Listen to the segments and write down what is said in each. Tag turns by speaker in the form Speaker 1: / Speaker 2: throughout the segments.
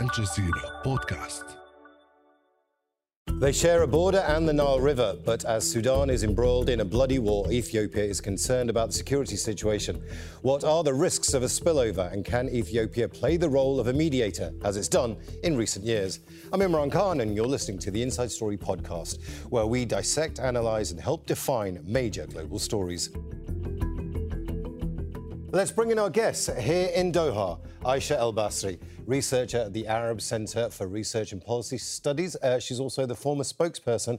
Speaker 1: الجزيرة بودكاست
Speaker 2: They share a border and the Nile River, but as Sudan is embroiled in a bloody war, Ethiopia is concerned about the security situation. What are the risks of a spillover, and can Ethiopia play the role of a mediator, as it's done in recent years? I'm Imran Khan, and you're listening to the Inside Story podcast, where we dissect, analyze, and help define major global stories. Let's bring in our guests here in Doha, Aicha Elbasri, researcher at the Arab Center for Research and Policy Studies. Uh, she's also the former spokesperson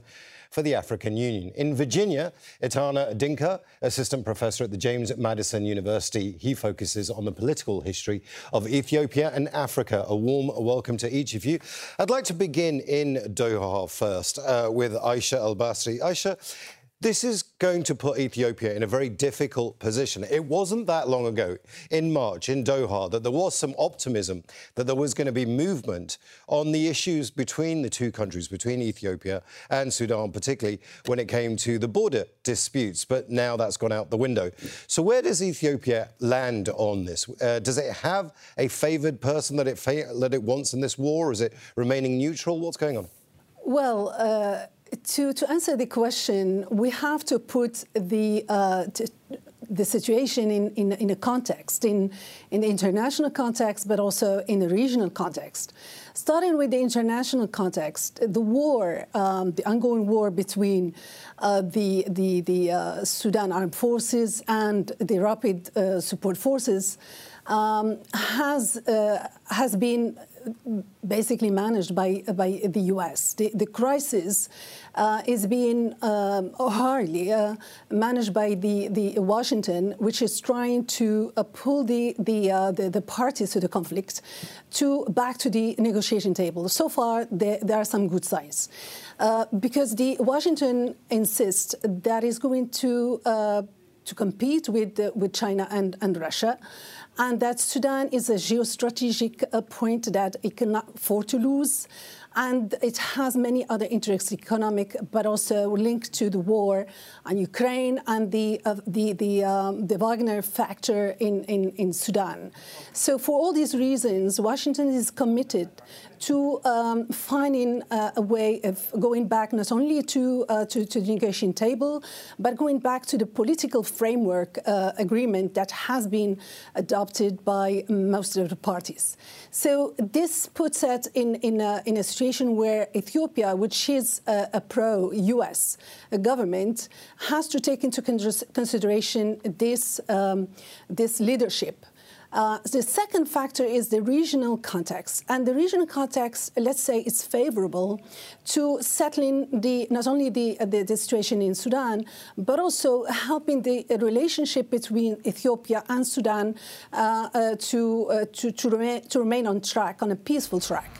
Speaker 2: for the African Union. In Virginia, Etana Dinka, assistant professor at the James Madison University. He focuses on the political history of Ethiopia and Africa. A warm welcome to each of you. I'd like to begin in Doha first uh, with Aisha El Basri. Aicha, this is going to put Ethiopia in a very difficult position. It wasn't that long ago, in March, in Doha, that there was some optimism that there was going to be movement on the issues between the two countries, between Ethiopia and Sudan, particularly when it came to the border disputes. But now that's gone out the window. So, where does Ethiopia land on this? Uh, does it have a favoured person that it, that it wants in this war? Is it remaining neutral? What's going on?
Speaker 3: Well, uh, to, to answer the question, we have to put the, uh, the situation in, in, in, a context, in, in the international context, but also in the regional context. Starting with the international context, the war, um, the ongoing war between uh, the, the, the uh, Sudan armed forces and the rapid uh, support forces um, has, uh, has been basically managed by, by the US. The, the crisis uh, is being um, hardly uh, managed by the, the Washington, which is trying to uh, pull the, the, uh, the, the, parties to the conflict to back to the negotiation table. So far, there, there are some good signs. Uh, because the Washington insists that is going to, uh, to compete with, with China and, and Russia and that Sudan is a geostrategic uh, point that it cannot afford to lose. And it has many other interests, economic, but also linked to the war on Ukraine and the, uh, the, the, um, the, Wagner factor in, in, in Sudan. So, for all these reasons, Washington is committed to um, finding uh, a way of going back not only to, uh, to, to, the negotiation table, but going back to the political framework uh, agreement that has been adopted by most of the parties. So this puts it in, in, a, in a situation where Ethiopia, which is a, a pro-US government, has to take into consideration this, um, this leadership uh, the second factor is the regional context. And the regional context, let's say, is favorable to settling the, not only the, the, the situation in Sudan, but also helping the relationship between Ethiopia and Sudan uh, uh, to, uh, to, to, remain, to remain on track, on a peaceful track.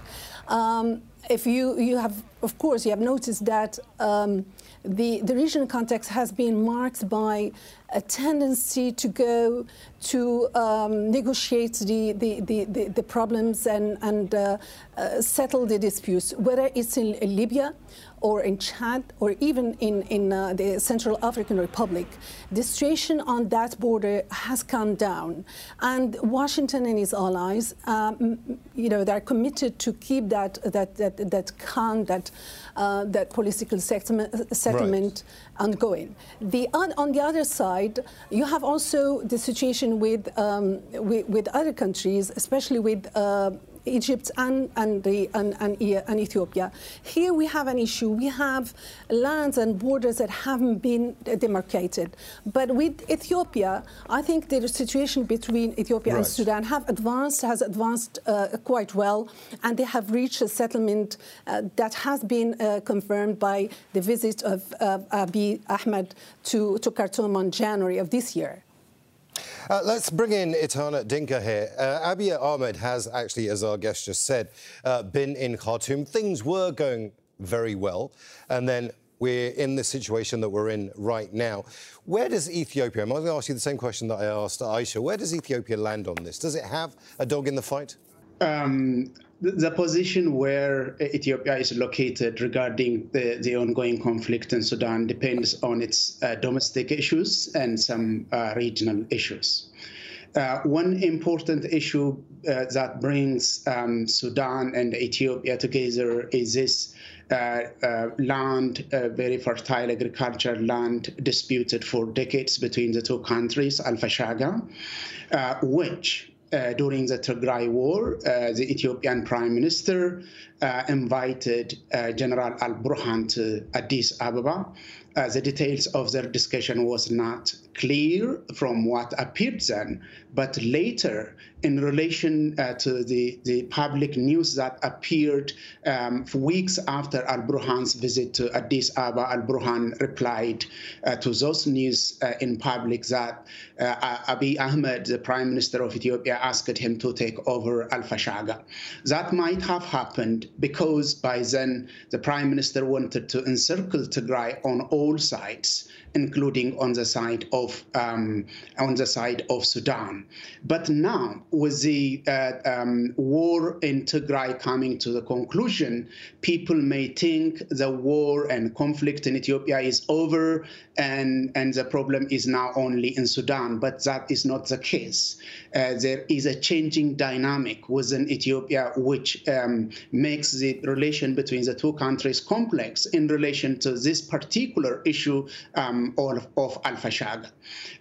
Speaker 3: Um, if you, you have, of course, you have noticed that um, the, the regional context has been marked by a tendency to go to um, negotiate the, the, the, the, problems and, and uh, uh, settle the disputes, whether it's in Libya or in Chad or even in, in uh, the Central African Republic. The situation on that border has come down. And Washington and his allies, um, you know, they're committed to keep that, that, that, that calm, that, uh, that political settlement, settlement right. ongoing. The, on, on the other side, side, you have also the situation with, um, with, with, other countries, especially with uh, Egypt and, and, the, and, and, and, Ethiopia. Here we have an issue. We have lands and borders that haven't been demarcated. But with Ethiopia, I think the situation between Ethiopia right. and Sudan have advanced, has advanced uh, quite well, and they have reached a settlement uh, that has been uh, confirmed by the visit of Abiy Ahmed to, to Khartoum on January of this year.
Speaker 2: Uh, let's bring in Etana Dinka here. Uh, Abiy Ahmed has actually, as our guest just said, uh, been in Khartoum. Things were going very well, and then we're in the situation that we're in right now. Where does Ethiopia, I'm going to ask you the same question that I asked Aicha, where does Ethiopia land on this? Does it have a dog in the fight?
Speaker 4: Um, the position where Ethiopia is located regarding the, the ongoing conflict in Sudan depends on its uh, domestic issues and some uh, regional issues. Uh, one important issue uh, that brings um, Sudan and Ethiopia together is this uh, uh, land, very fertile agricultural land, disputed for decades between the two countries, Al Fashaga, which uh, during the Tigray War, uh, the Ethiopian Prime Minister uh, invited General Al Burhan to Addis Ababa. The details of their discussion was not clear from what appeared then, but later, in relation uh, to the, the public news that appeared um, weeks after Al Burhan's visit to Addis Ababa, Al Burhan replied uh, to those news uh, in public that uh, Abiy Ahmed, the Prime Minister of Ethiopia, asked him to take over Al Fashaga. That might have happened because by then the Prime Minister wanted to encircle Tigray on all sides including on the side of um, on the side of Sudan. But now, with the uh, um, war in Tigray coming to the conclusion, people may think the war and conflict in Ethiopia is over, and and the problem is now only in Sudan. But that is not the case. Uh, there is a changing dynamic within Ethiopia, which um, makes the relation between the two countries complex in relation to this particular issue um, of, of Al Fashaga.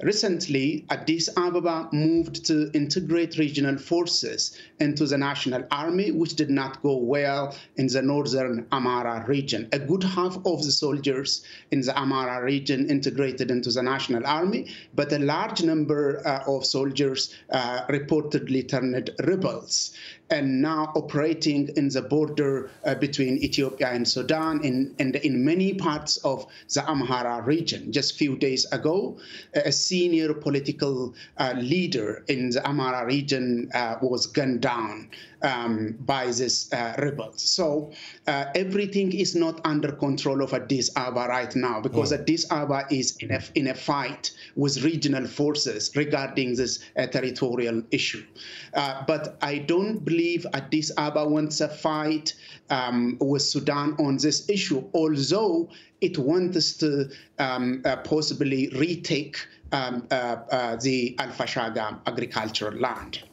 Speaker 4: Recently, Addis Ababa moved to integrate regional forces into the national army, which did not go well in the northern Amhara region. A good half of the soldiers in the Amhara region integrated into the national army, but a large number uh, of soldiers uh, reportedly turned rebels and now operating in the border uh, between Ethiopia and Sudan in, and in many parts of the Amhara region. Just a few days ago, a senior political uh, leader in the Amhara region uh, was gunned down um, by these uh, rebels. So uh, everything is not under control of Addis Ababa right now because mm. Addis Ababa is in a, in a fight with regional forces regarding this uh, territorial issue. Uh, but I don't believe Addis Ababa wants a fight um, with Sudan on this issue, although it wants to um, uh, possibly retake um, uh, the Al Fashaga agricultural land.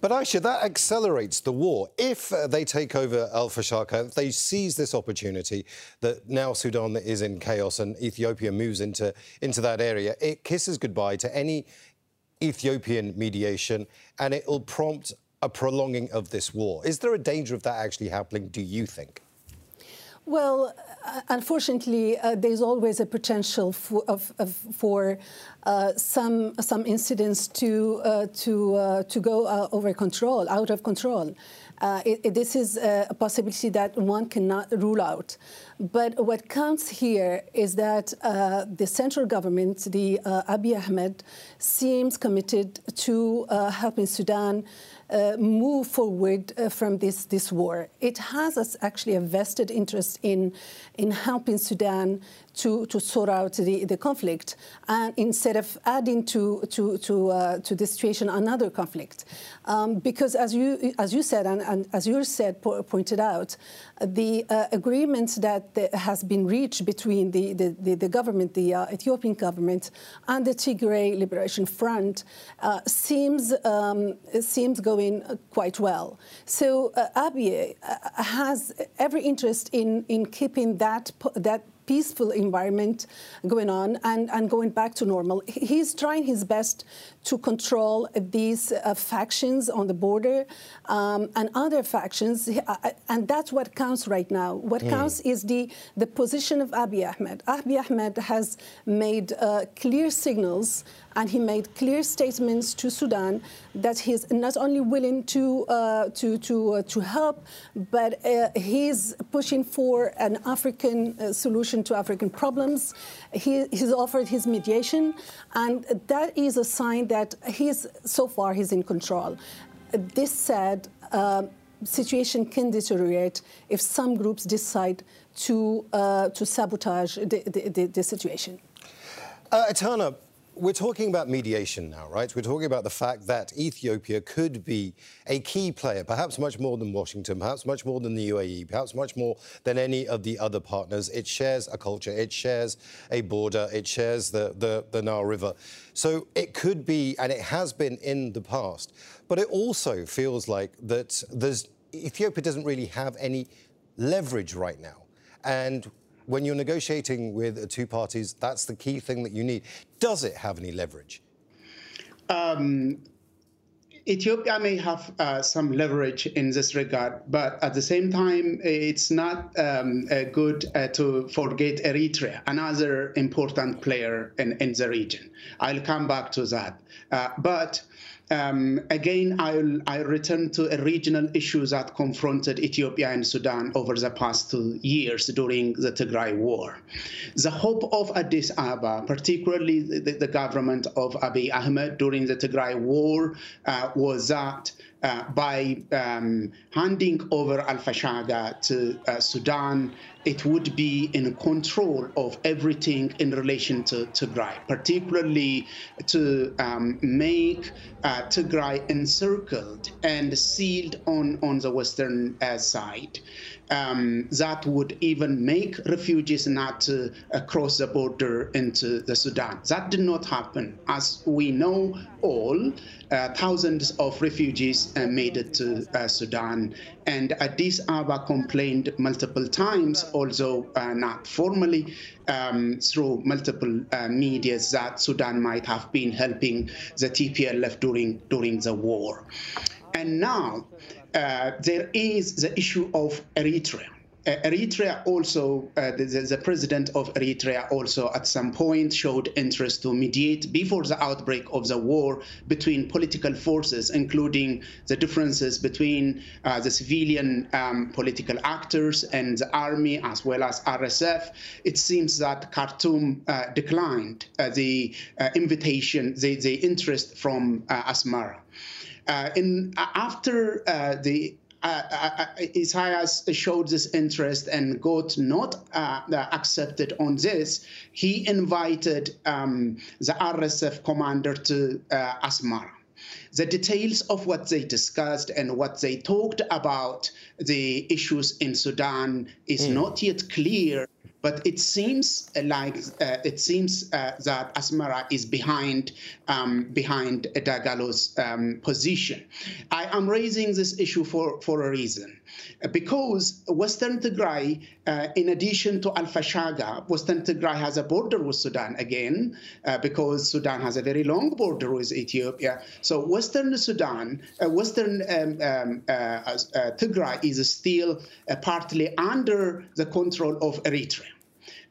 Speaker 2: But Aicha, that accelerates the war. If uh, they take over Al Fashaga, if they seize this opportunity that now Sudan is in chaos and Ethiopia moves into, into that area, it kisses goodbye to any Ethiopian mediation and it will prompt a prolonging of this war. Is there a danger of that actually happening, do you think?
Speaker 3: Well, uh, unfortunately, uh, there's always a potential for, of, of, for uh, some some incidents to uh, to uh, to go uh, over control, out of control. It, it, this is a possibility that one cannot rule out. But what counts here is that the central government, the Abiy Ahmed, seems committed to helping Sudan move forward uh, from this, this war. It has actually a vested interest in, in helping Sudan to, to sort out the, the conflict and instead of adding to, to, to, uh, to the situation another conflict. Um, because as you, as you said, and, and as you said, po pointed out, the uh, agreement that has been reached between the, the, the, the government, the uh, Ethiopian government, and the Tigray Liberation Front uh, seems, um, seems going quite well. So uh, Abiy uh, has every interest in, in keeping that, that peaceful environment going on and, and going back to normal. He's trying his best to control these uh, factions on the border um, and other factions, uh, and that's what counts right now. What mm. counts is the, the position of Abiy Ahmed. Abiy Ahmed has made uh, clear signals and he made clear statements to Sudan that he's not only willing to uh, to to uh, to help, but uh, he's pushing for an African uh, solution to African problems. He, he's offered his mediation, and that is a sign that he's so far he's in control. This said. Uh, situation can deteriorate if some groups decide to uh, to sabotage the, the, the situation.
Speaker 2: Uh, we're talking about mediation now, right? We're talking about the fact that Ethiopia could be a key player, perhaps much more than Washington, perhaps much more than the UAE, perhaps much more than any of the other partners. It shares a culture, it shares a border, it shares the, the, the Nile River. So it could be, and it has been in the past, but it also feels like that there's Ethiopia doesn't really have any leverage right now. And when you're negotiating with two parties, that's the key thing that you need. Does it have any leverage? Um,
Speaker 4: Ethiopia may have uh, some leverage in this regard, but at the same time, it's not um, uh, good uh, to forget Eritrea, another important player in, in the region. I'll come back to that. Uh, but um, again, I'll, I'll return to a regional issue that confronted Ethiopia and Sudan over the past two years during the Tigray war. The hope of Addis Ababa, particularly the, the government of Abiy Ahmed during the Tigray war, uh, was that uh, by um, handing over Al Fashaga to uh, Sudan, it would be in control of everything in relation to Tigray, particularly to um, make uh, Tigray encircled and sealed on, on the western uh, side um, that would even make refugees not uh, cross the border into the Sudan. That did not happen. As we know all, uh, thousands of refugees uh, made it to uh, Sudan. And Addis Ababa complained multiple times, although uh, not formally, um, through multiple uh, medias that Sudan might have been helping the TPLF during, during the war. And now uh, there is the issue of Eritrea. Uh, Eritrea also, uh, the, the, president of Eritrea also at some point showed interest to mediate before the outbreak of the war between political forces, including the differences between uh, the civilian um, political actors and the army, as well as RSF. It seems that Khartoum uh, declined uh, the invitation, the, the interest from Asmara. Uh, in after uh, the uh, uh, Isaias showed this interest and got not uh, accepted on this, he invited um, the RSF commander to Asmara. The details of what they discussed and what they talked about the issues in Sudan is mm. not yet clear but it seems like uh, it seems uh, that Asmara is behind um, behind Dagalo's um, position. I am raising this issue for, for a reason, because Western Tigray, uh, in addition to Al Fashaga, Western Tigray has a border with Sudan again, uh, because Sudan has a very long border with Ethiopia. So Western Sudan, uh, Western um, um uh, Tigray is still partly under the control of Eritrea.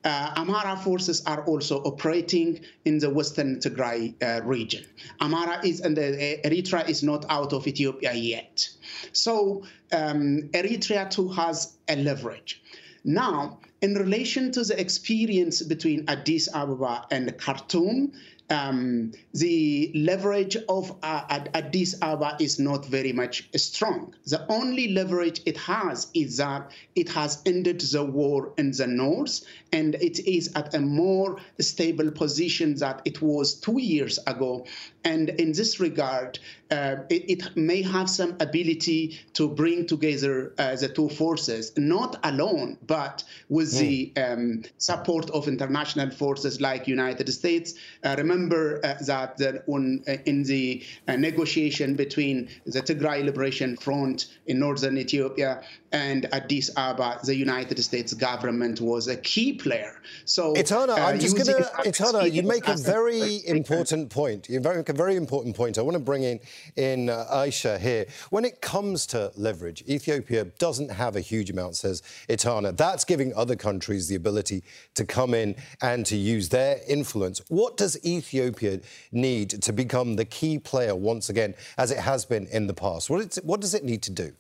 Speaker 4: Uh, forces are also operating in the western Tigray uh, region. Amhara is and uh, Eritrea is not out of Ethiopia yet. So um, Eritrea too has a leverage. Now, in relation to the experience between Addis Ababa and Khartoum, um, the leverage of uh, Addis Ababa is not very much strong. The only leverage it has is that it has ended the war in the north and it is at a more stable position that it was two years ago. And in this regard, uh, it, it, may have some ability to bring together uh, the two forces, not alone, but with mm. the um, support of international forces like United States. Uh, remember uh, that the, when, uh, in the uh, negotiation between the Tigray Liberation Front in northern Ethiopia and Addis Ababa, the United States government was a key player.
Speaker 2: So, Etana, I'm just going to, Etana, you make a very important point. You make a very important point. I want to bring in in uh, Aicha here. When it comes to leverage, Ethiopia doesn't have a huge amount, says Etana. That's giving other countries the ability to come in and to use their influence. What does Ethiopia need to become the key player once again, as it has been in the past? What, what does it need to do?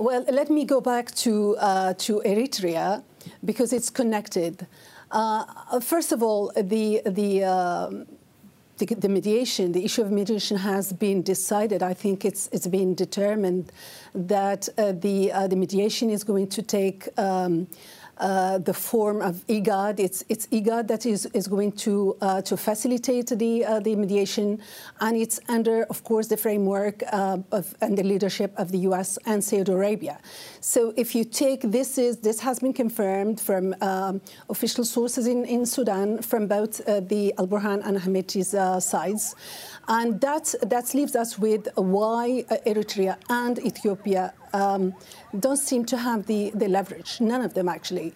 Speaker 3: Well, let me go back to, uh, to Eritrea because it's connected. Uh, first of all, the, the um, the, the, mediation, the issue of mediation has been decided. I think it's it's been determined that uh, the uh, the mediation is going to take. Um, uh, the form of IGAD. It's, it's IGAD that is, is going to, uh, to facilitate the, uh, the mediation, and it's under, of course, the framework uh, of, and the leadership of the US and Saudi Arabia. So if you take this, is, this has been confirmed from um, official sources in, in Sudan from both uh, the Al Burhan and uh, sides. And that, that leaves us with why Eritrea and Ethiopia um, don't seem to have the, the leverage, none of them actually.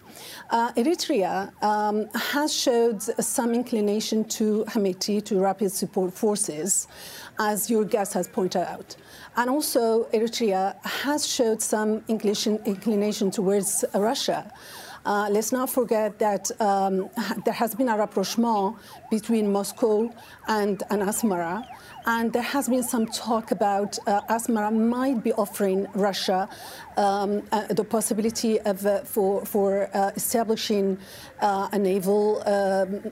Speaker 3: Uh, Eritrea um, has showed some inclination to Hemeti, to rapid support forces, as your guest has pointed out. And also, Eritrea has showed some inclination, inclination towards Russia. Uh, let's not forget that um, there has been a rapprochement between Moscow and, and Asmara. And there has been some talk about uh, Asmara might be offering Russia um, uh, the possibility of uh, for for uh, establishing uh, a naval. Um,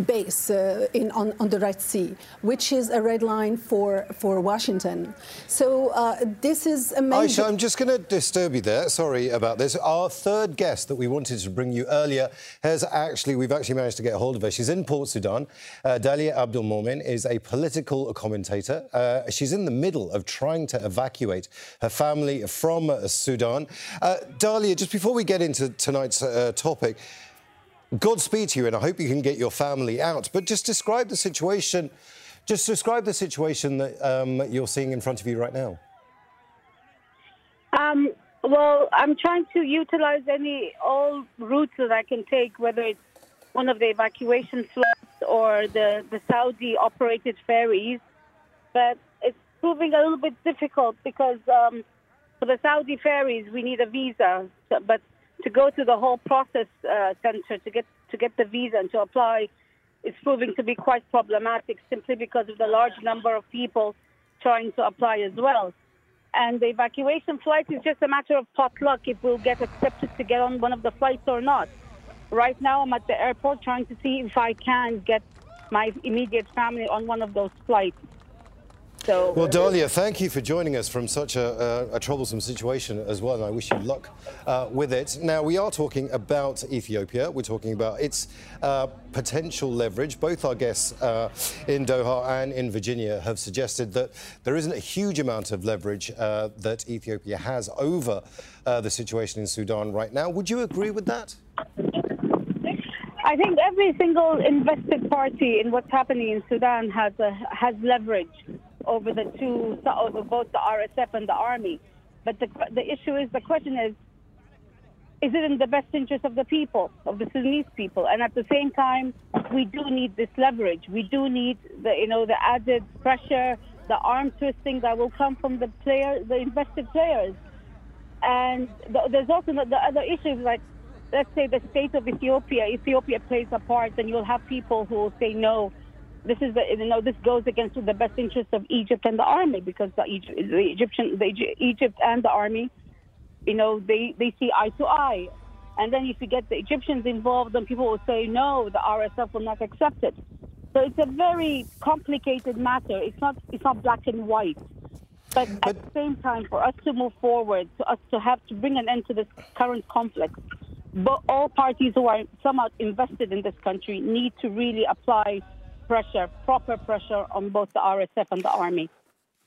Speaker 3: base uh, in, on, on, the Red Sea, which is a red line for, for Washington. So uh, this is amazing.
Speaker 2: Aicha, I'm just going to disturb you there. Sorry about this. Our third guest that we wanted to bring you earlier has actually, we've actually managed to get a hold of her. She's in Port Sudan. Uh, Dallia Abdelmoniem is a political commentator. Uh, she's in the middle of trying to evacuate her family from Sudan. Uh, Dallia, just before we get into tonight's uh, topic, Godspeed to you, and I hope you can get your family out. But just describe the situation. Just describe the situation that um, you're seeing in front of you right now.
Speaker 5: Um, well, I'm trying to utilize any all routes that I can take, whether it's one of the evacuation flights or the, the Saudi operated ferries. But it's proving a little bit difficult because um, for the Saudi ferries, we need a visa. But to go through the whole process uh, center to get to get the visa and to apply is proving to be quite problematic simply because of the large number of people trying to apply as well. And the evacuation flight is just a matter of pot luck if we'll get accepted to get on one of the flights or not. Right now, I'm at the airport trying to see if I can get my immediate family on one of those flights.
Speaker 2: So, well, Dallia, thank you for joining us from such a, a, a troublesome situation as well, and I wish you luck uh, with it. Now, we are talking about Ethiopia. We're talking about its uh, potential leverage. Both our guests uh, in Doha and in Virginia have suggested that there isn't a huge amount of leverage uh, that Ethiopia has over uh, the situation in Sudan right now. Would you agree with that?
Speaker 5: I think every single invested party in what's happening in Sudan has a, has leverage over the two, over both the RSF and the army. But the, the issue is, the question is, is it in the best interest of the people, of the Sudanese people? And at the same time, we do need this leverage. We do need the, you know, the added pressure, the arm twisting that will come from the player, the invested players. And the, there's also the, the other issues like, let's say the state of Ethiopia. Ethiopia plays a part, and you'll have people who will say no this is the, you know this goes against the best interest of Egypt and the army because the, the Egyptian the Egypt and the army, you know they they see eye to eye, and then if you get the Egyptians involved, then people will say no, the RSF will not accept it. So it's a very complicated matter. It's not it's not black and white. But, but at the same time, for us to move forward, to us to have to bring an end to this current conflict, but all parties who are somewhat invested in this country need to really apply pressure, proper pressure on both the RSF and the army.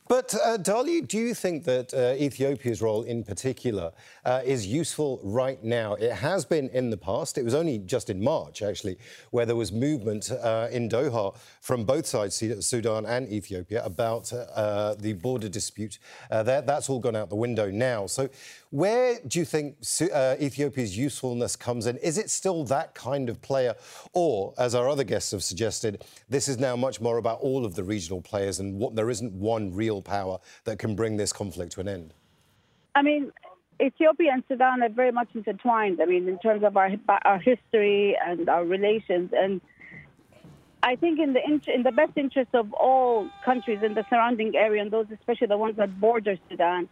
Speaker 2: But, uh, do you think that uh, Ethiopia's role in particular uh, is useful right now? It has been in the past. It was only just in March, actually, where there was movement uh, in Doha from both sides, Sudan and Ethiopia, about uh, the border dispute. Uh, that, that's all gone out the window now. So, where do you think uh, Ethiopia's usefulness comes in? Is it still that kind of player? Or, as our other guests have suggested, this is now much more about all of the regional players and what, there isn't one real power that can bring this conflict to an end?
Speaker 5: I mean, Ethiopia and Sudan are very much intertwined. I mean, in terms of our our history and our relations, and I think in the in the best interest of all countries in the surrounding area, and those especially the ones that border Sudan,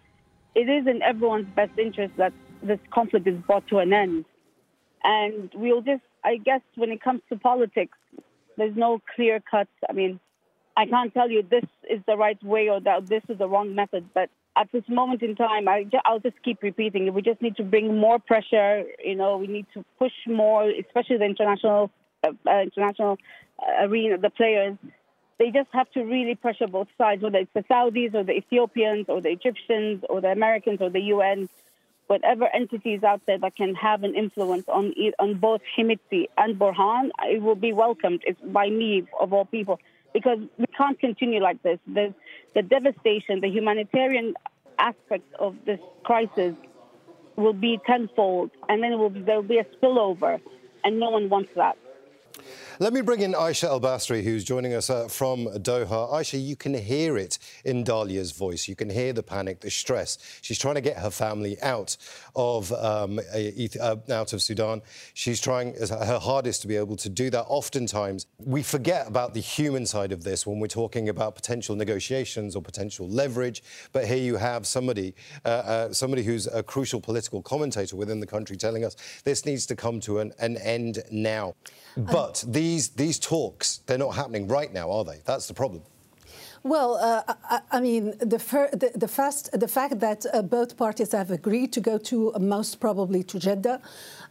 Speaker 5: it is in everyone's best interest that this conflict is brought to an end. And we'll just, I guess, when it comes to politics, there's no clear cut. I mean, I can't tell you this is the right way or that this is the wrong method, but at this moment in time, I, will just keep repeating. We just need to bring more pressure. You know, we need to push more, especially the international uh, uh, international uh, arena, the players. They just have to really pressure both sides, whether it's the Saudis or the Ethiopians or the Egyptians or the Americans or the UN, whatever entities out there that can have an influence on on both Hemedti and Burhan, it will be welcomed it's by me of all people because we can't continue like this. The, the devastation, the humanitarian aspect of this crisis will be tenfold, and then there will be a spillover, and no one wants that.
Speaker 2: Let me bring in Aicha Elbasri, who's joining us uh, from Doha. Aicha, you can hear it in Dallia's voice. You can hear the panic, the stress. She's trying to get her family out of um, uh, out of Sudan. She's trying her hardest to be able to do that. Oftentimes, we forget about the human side of this when we're talking about potential negotiations or potential leverage. But here you have somebody, uh, uh, somebody who's a crucial political commentator within the country, telling us this needs to come to an, an end now. But these, these talks, they're not happening right now, are they? That's the problem.
Speaker 3: Well, uh, I, I, mean, the, the, the, fast, the fact that uh, both parties have agreed to go to, uh, most probably to Jeddah,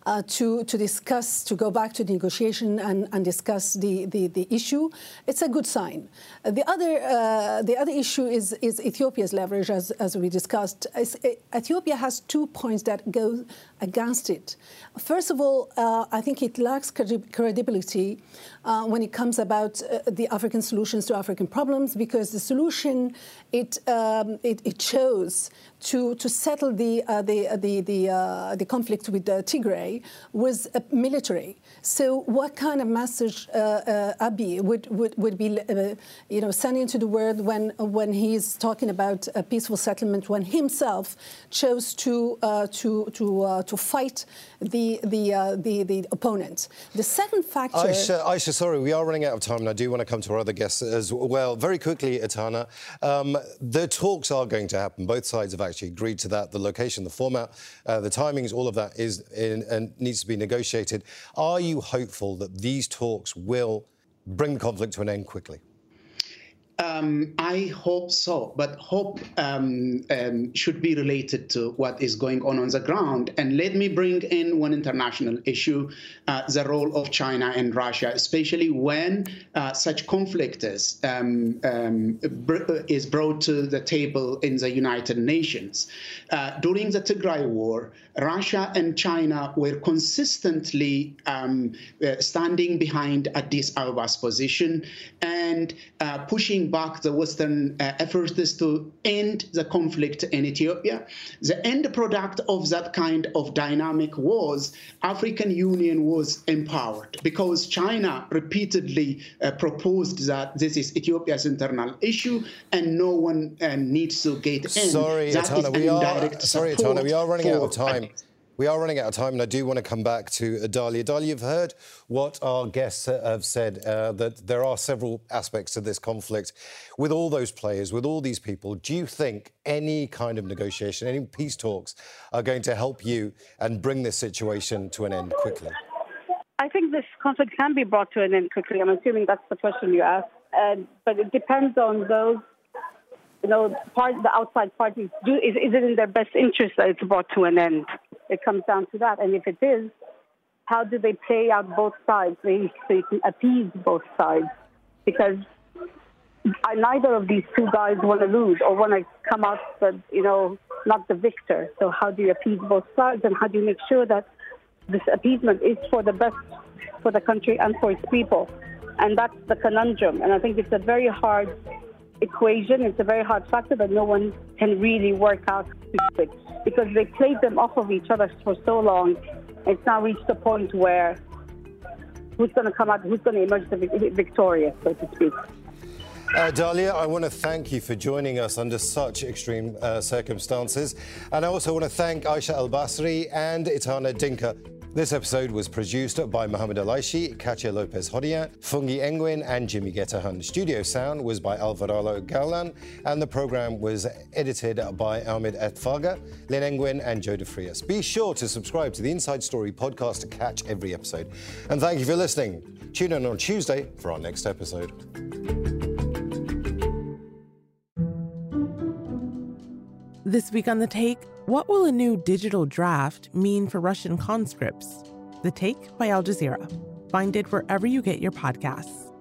Speaker 3: uh, to, to discuss, to go back to negotiation and, and discuss the, the, the issue, it's a good sign. The, other, uh, the other issue is, is Ethiopia's leverage, as, as we discussed. Ethiopia has two points that go against it. First of all, uh, I think it lacks credibility uh, when it comes about uh, the African solutions to African problems because the solution it, um, it, it, chose to, to settle the, uh, the, the, the, the, conflict with Tigray was military. So what kind of message uh, Abiy would, would, would be you know, sending to the world when, when he's talking about a peaceful settlement when himself chose to, to, to, to fight the, the, uh, the, the opponent. The second factor.
Speaker 2: Aicha, Aicha, sorry, we are running out of time, and I do want to come to our other guests as well. Very quickly, Etana, um, the talks are going to happen. Both sides have actually agreed to that. The location, the format, uh, the timings, all of that is in, and needs to be negotiated. Are you hopeful that these talks will bring the conflict to an end quickly?
Speaker 4: Um, I hope so, but hope um, um, should be related to what is going on on the ground. And let me bring in one international issue uh, the role of China and Russia, especially when uh, such conflict is, um, um, is brought to the table in the United Nations. Uh, during the Tigray War, Russia and China were consistently um, uh, standing behind Addis Abeba's position and uh, pushing back the Western uh, efforts to end the conflict in Ethiopia. The end product of that kind of dynamic was African Union was empowered because China repeatedly uh, proposed that this is Ethiopia's internal issue and no one uh, needs to get in.
Speaker 2: Sorry, Etana, we are, sorry, Etana, we are running out of time. We are running out of time, and I do want to come back to Dallia. Dallia, you've heard what our guests have said, uh, that there are several aspects to this conflict. With all those players, with all these people, do you think any kind of negotiation, any peace talks are going to help you and bring this situation to an end quickly?
Speaker 5: I think this conflict can be brought to an end quickly. I'm assuming that's the question you asked. Uh, but it depends on those you know, part, the outside parties do is, is it in their best interest that it's brought to an end? It comes down to that. And if it is, how do they play out both sides so you can appease both sides? Because I, neither of these two guys want to lose or want to come out, the, you know, not the victor. So how do you appease both sides, and how do you make sure that this appeasement is for the best for the country and for its people? And that's the conundrum. And I think it's a very hard equation. It's a very hard factor that no one can really work out because they played them off of each other for so long. It's now reached a point where who's going to come out, who's going to emerge victorious, so to speak.
Speaker 2: Uh, Dallia, I want to thank you for joining us under such extreme uh, circumstances. And I also want to thank Aicha Elbasri and Etana Dinka this episode was produced by Mohamed Alaishi, Katia Lopez Hodiat, Fungi Engwin, and Jimmy Getahan. Studio sound was by Alvarado Galan, and the program was edited by Ahmed Etfaga, Lynn Engwin, and Joe DeFrias. Be sure to subscribe to the Inside Story podcast to catch every episode. And thank you for listening. Tune in on Tuesday for our next episode.
Speaker 6: This week on The Take, what will a new digital draft mean for Russian conscripts? The Take by Al Jazeera. Find it wherever you get your podcasts.